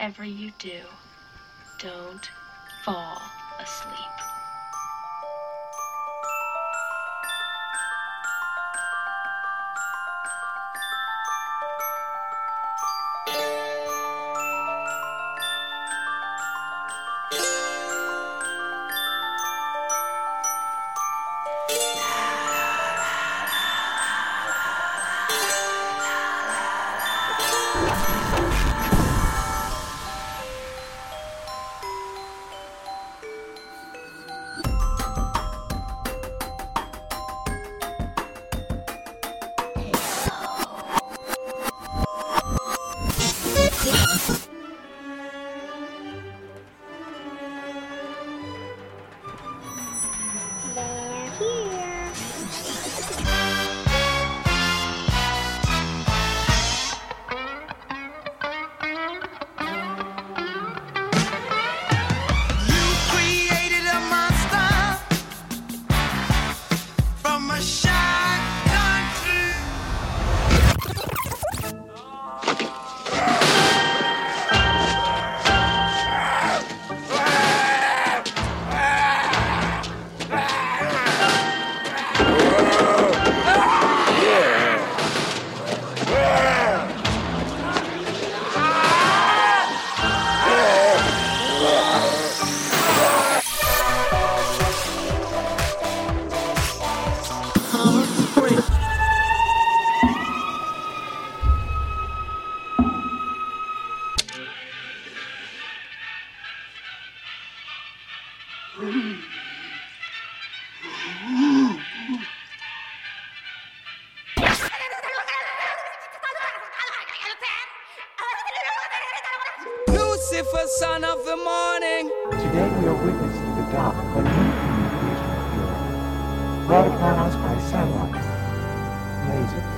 whatever you do, don't fall asleep. Europe, brought upon us by satellite, lasers,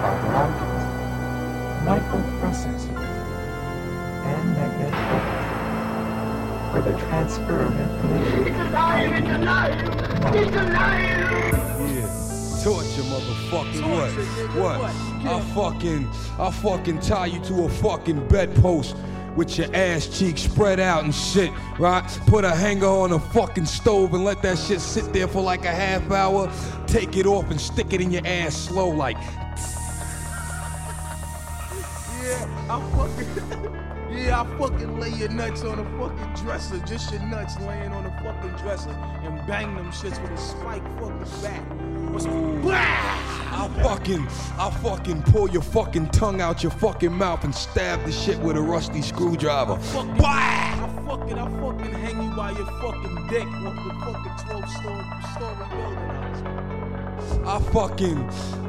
fiber optics, microprocessors, and magnetic waves for the transfer of information. Yeah, torture, motherfucker. What? What? I fucking, I fucking tie you to a fucking bedpost with your ass cheeks spread out and shit, right? Put a hanger on a fucking stove and let that shit sit there for like a half hour. Take it off and stick it in your ass slow, like. Yeah, I'm fucking. Yeah, I fucking lay your nuts on a fucking dresser, just your nuts laying on a fucking dresser, and bang them shits with a spike fucking bat. What's I fucking, I fucking pull your fucking tongue out your fucking mouth and stab the shit with a rusty screwdriver. fucking, I fucking, I fucking hang you by your fucking dick off the fucking 12 story, story building. I fucking,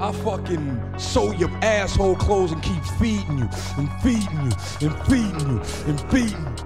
I fucking sew your asshole clothes and keep feeding you and feeding you and feeding you and feeding you.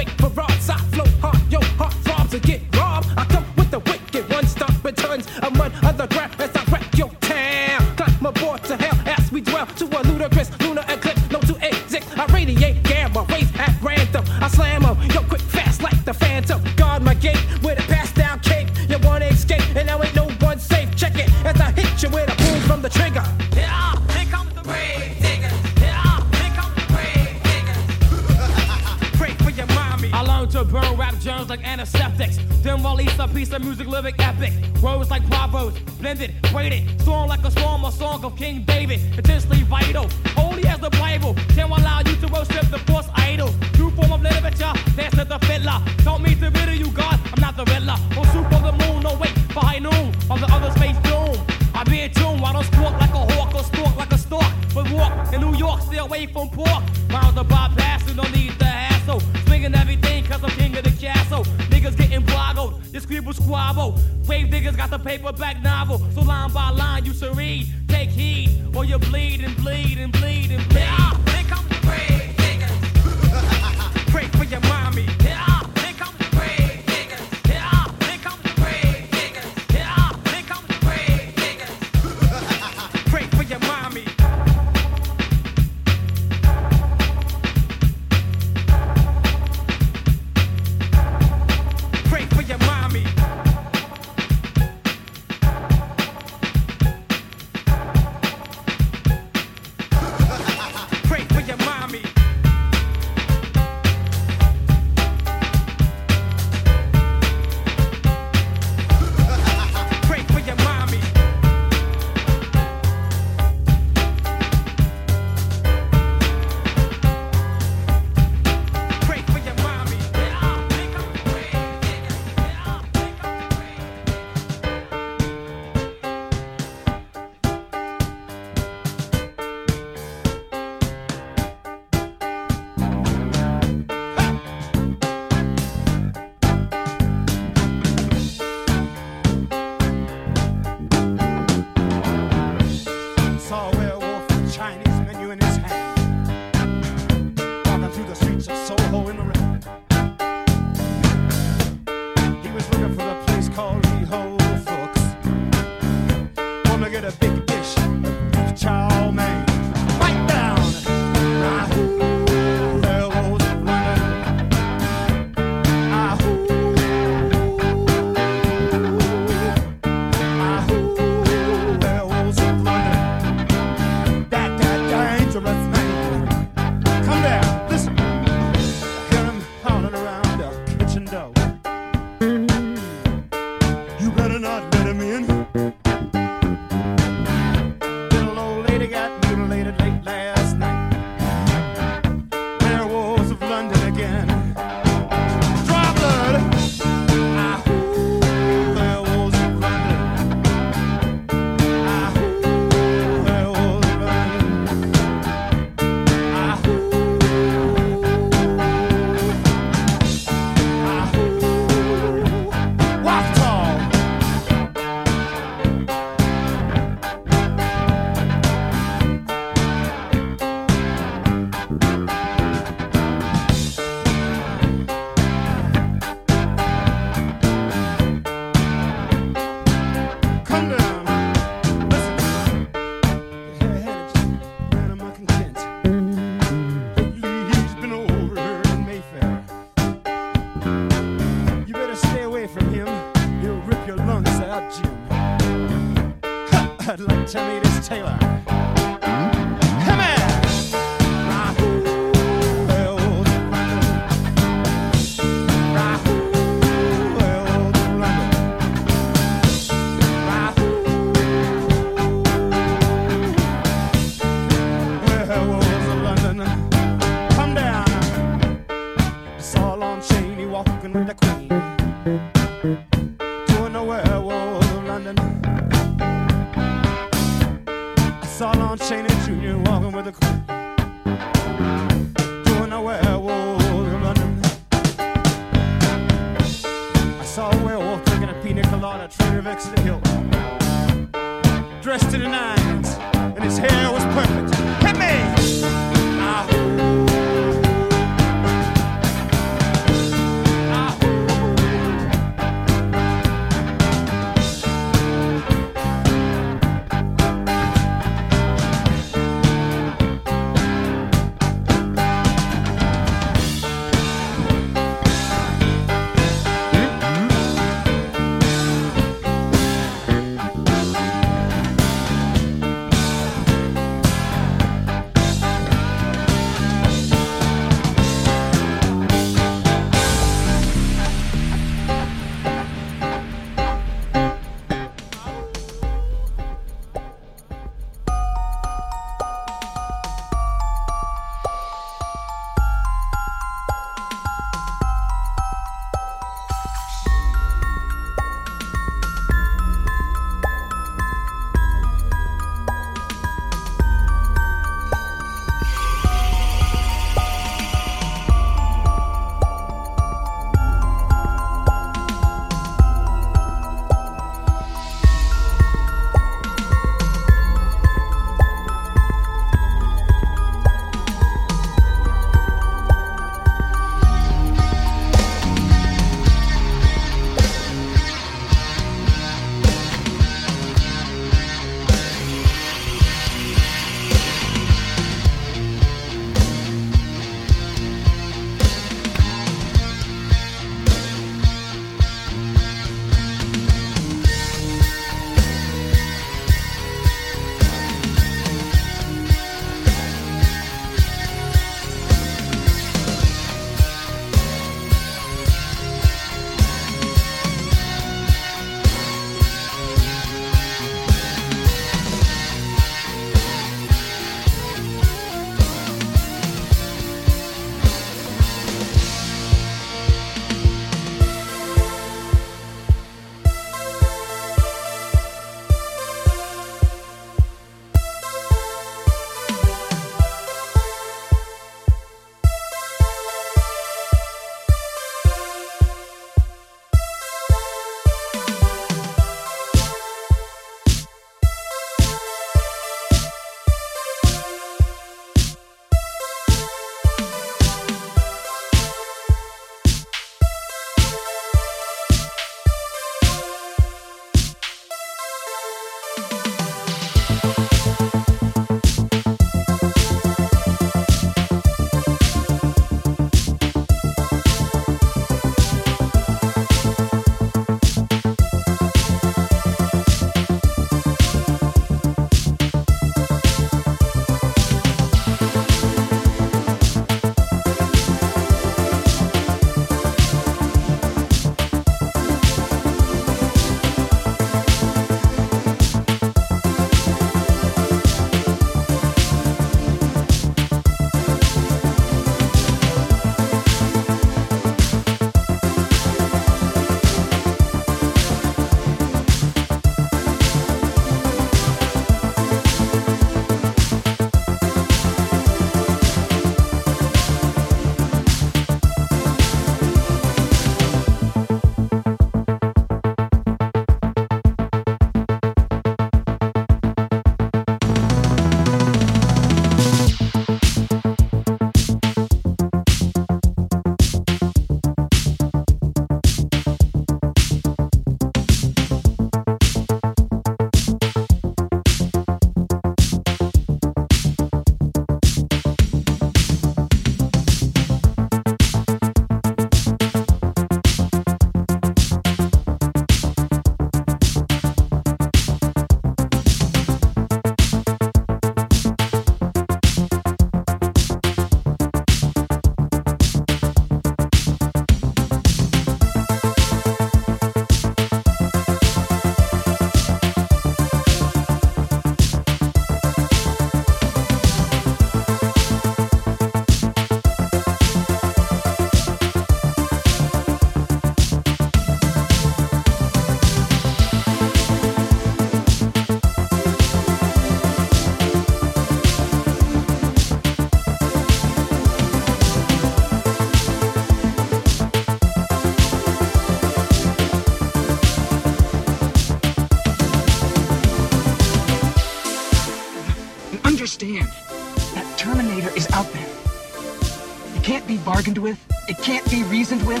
bargained with. It can't be reasoned with.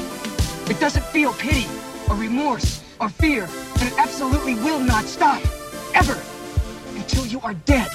It doesn't feel pity or remorse or fear, and it absolutely will not stop. Ever. Until you are dead.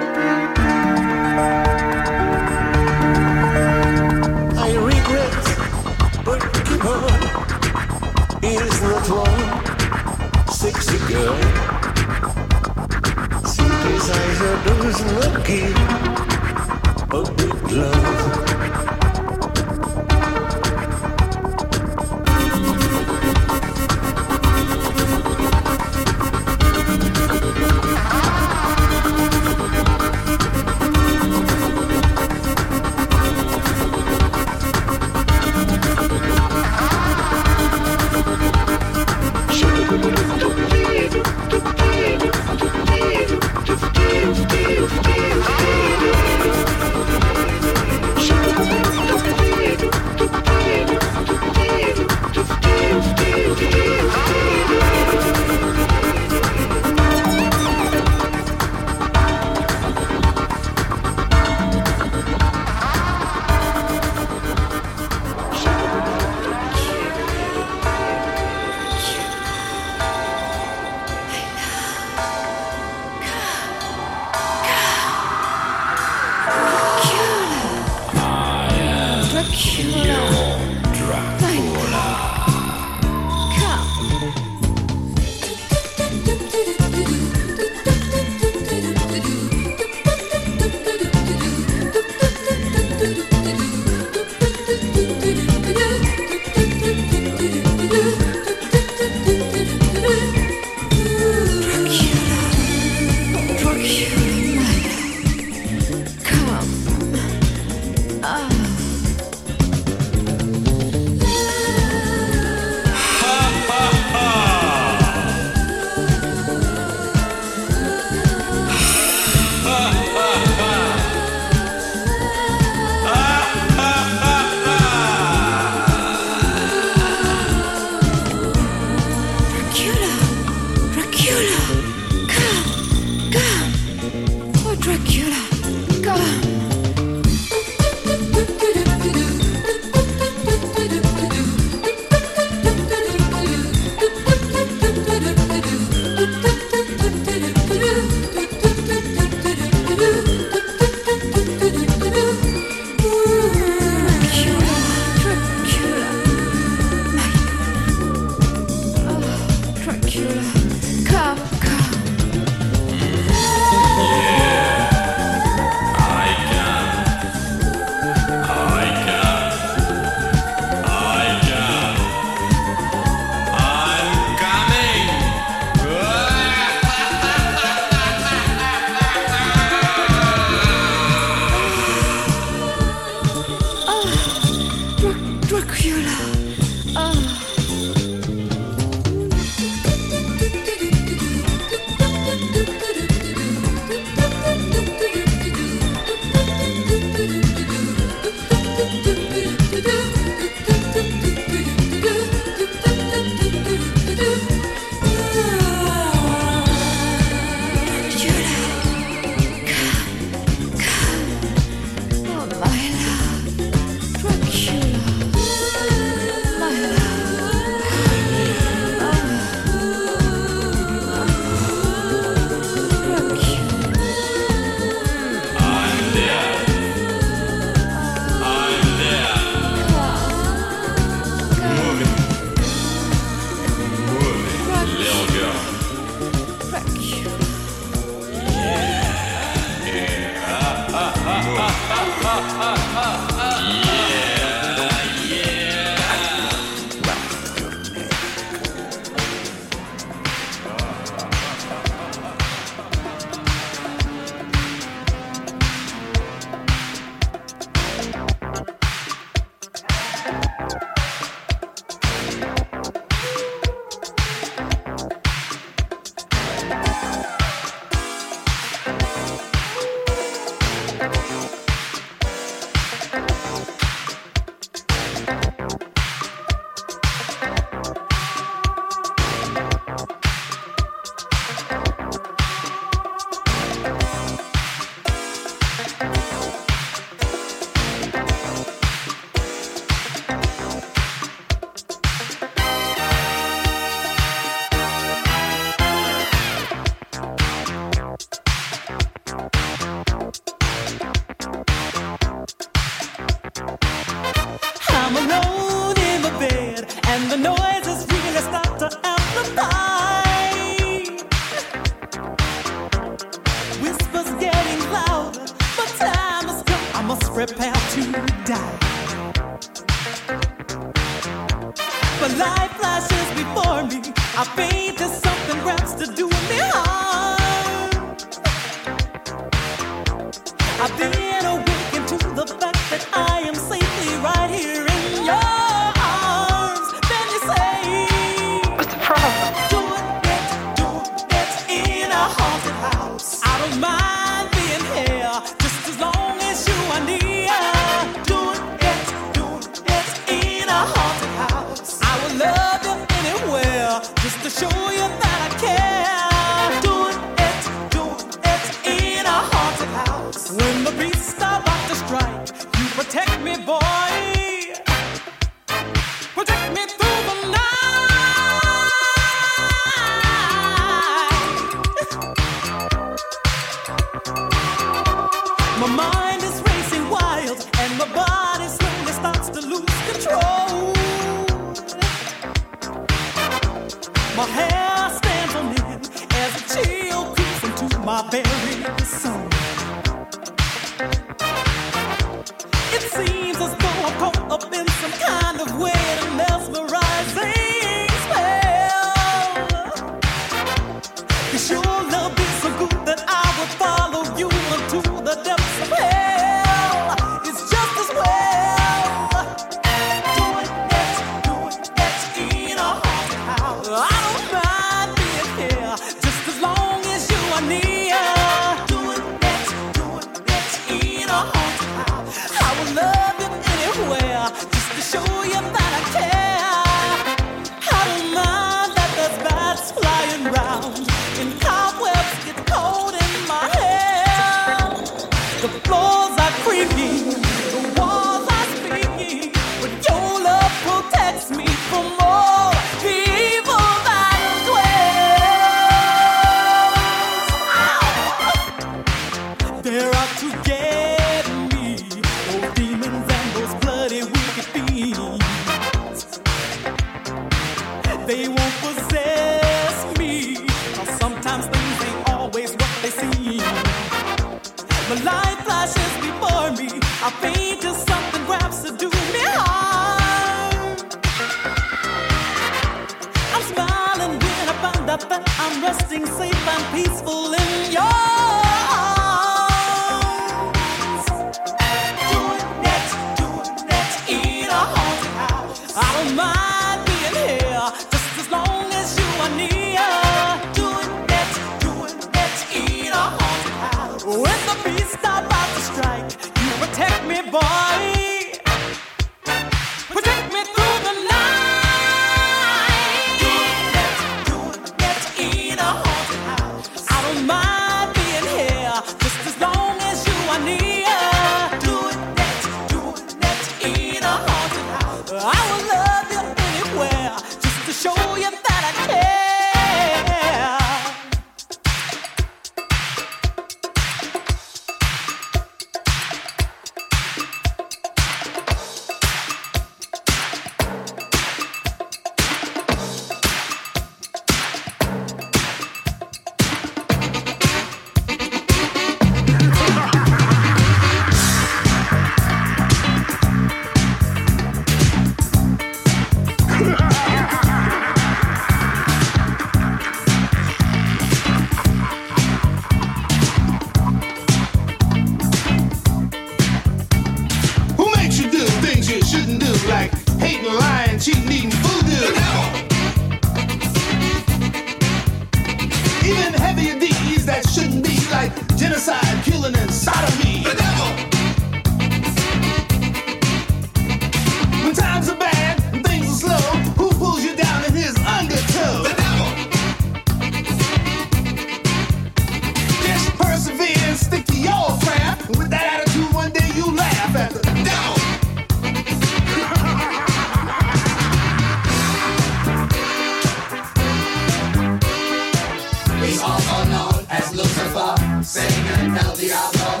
we also known as Lucifer, Satan, El Diablo.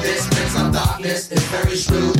This prince of darkness is very shrewd.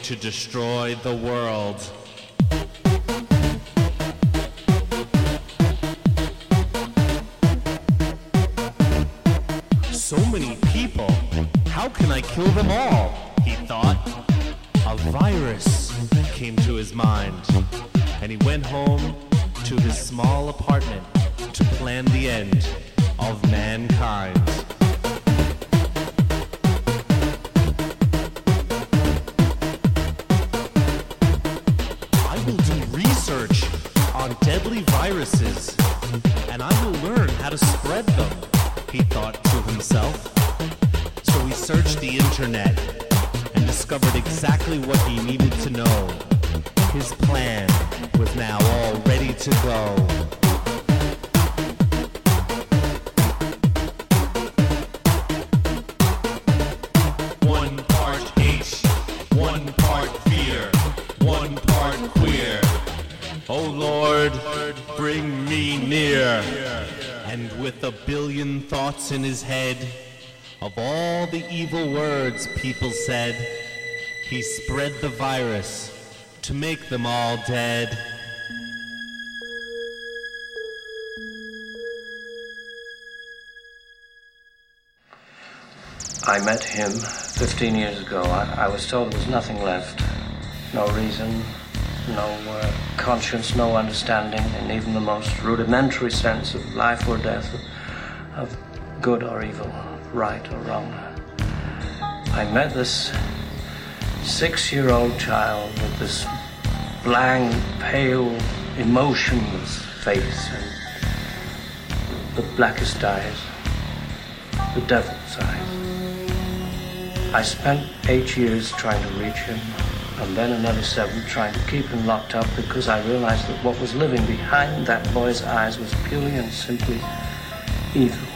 to destroy the world. the internet and discovered exactly what he needed to know. His plan was now all ready to go. bring me near. And with a billion thoughts in his head, of all the evil words people said, he spread the virus to make them all dead. I met him 15 years ago. I, I, was told there was nothing left. No reason, no uh, conscience, no understanding, and even the most rudimentary sense of life or death, of good or evil right or wrong. I met this six year old child with this blank, pale, emotionless face and the blackest eyes, the devil's eyes. I spent eight years trying to reach him and then another seven trying to keep him locked up because I realized that what was living behind that boy's eyes was purely and simply evil.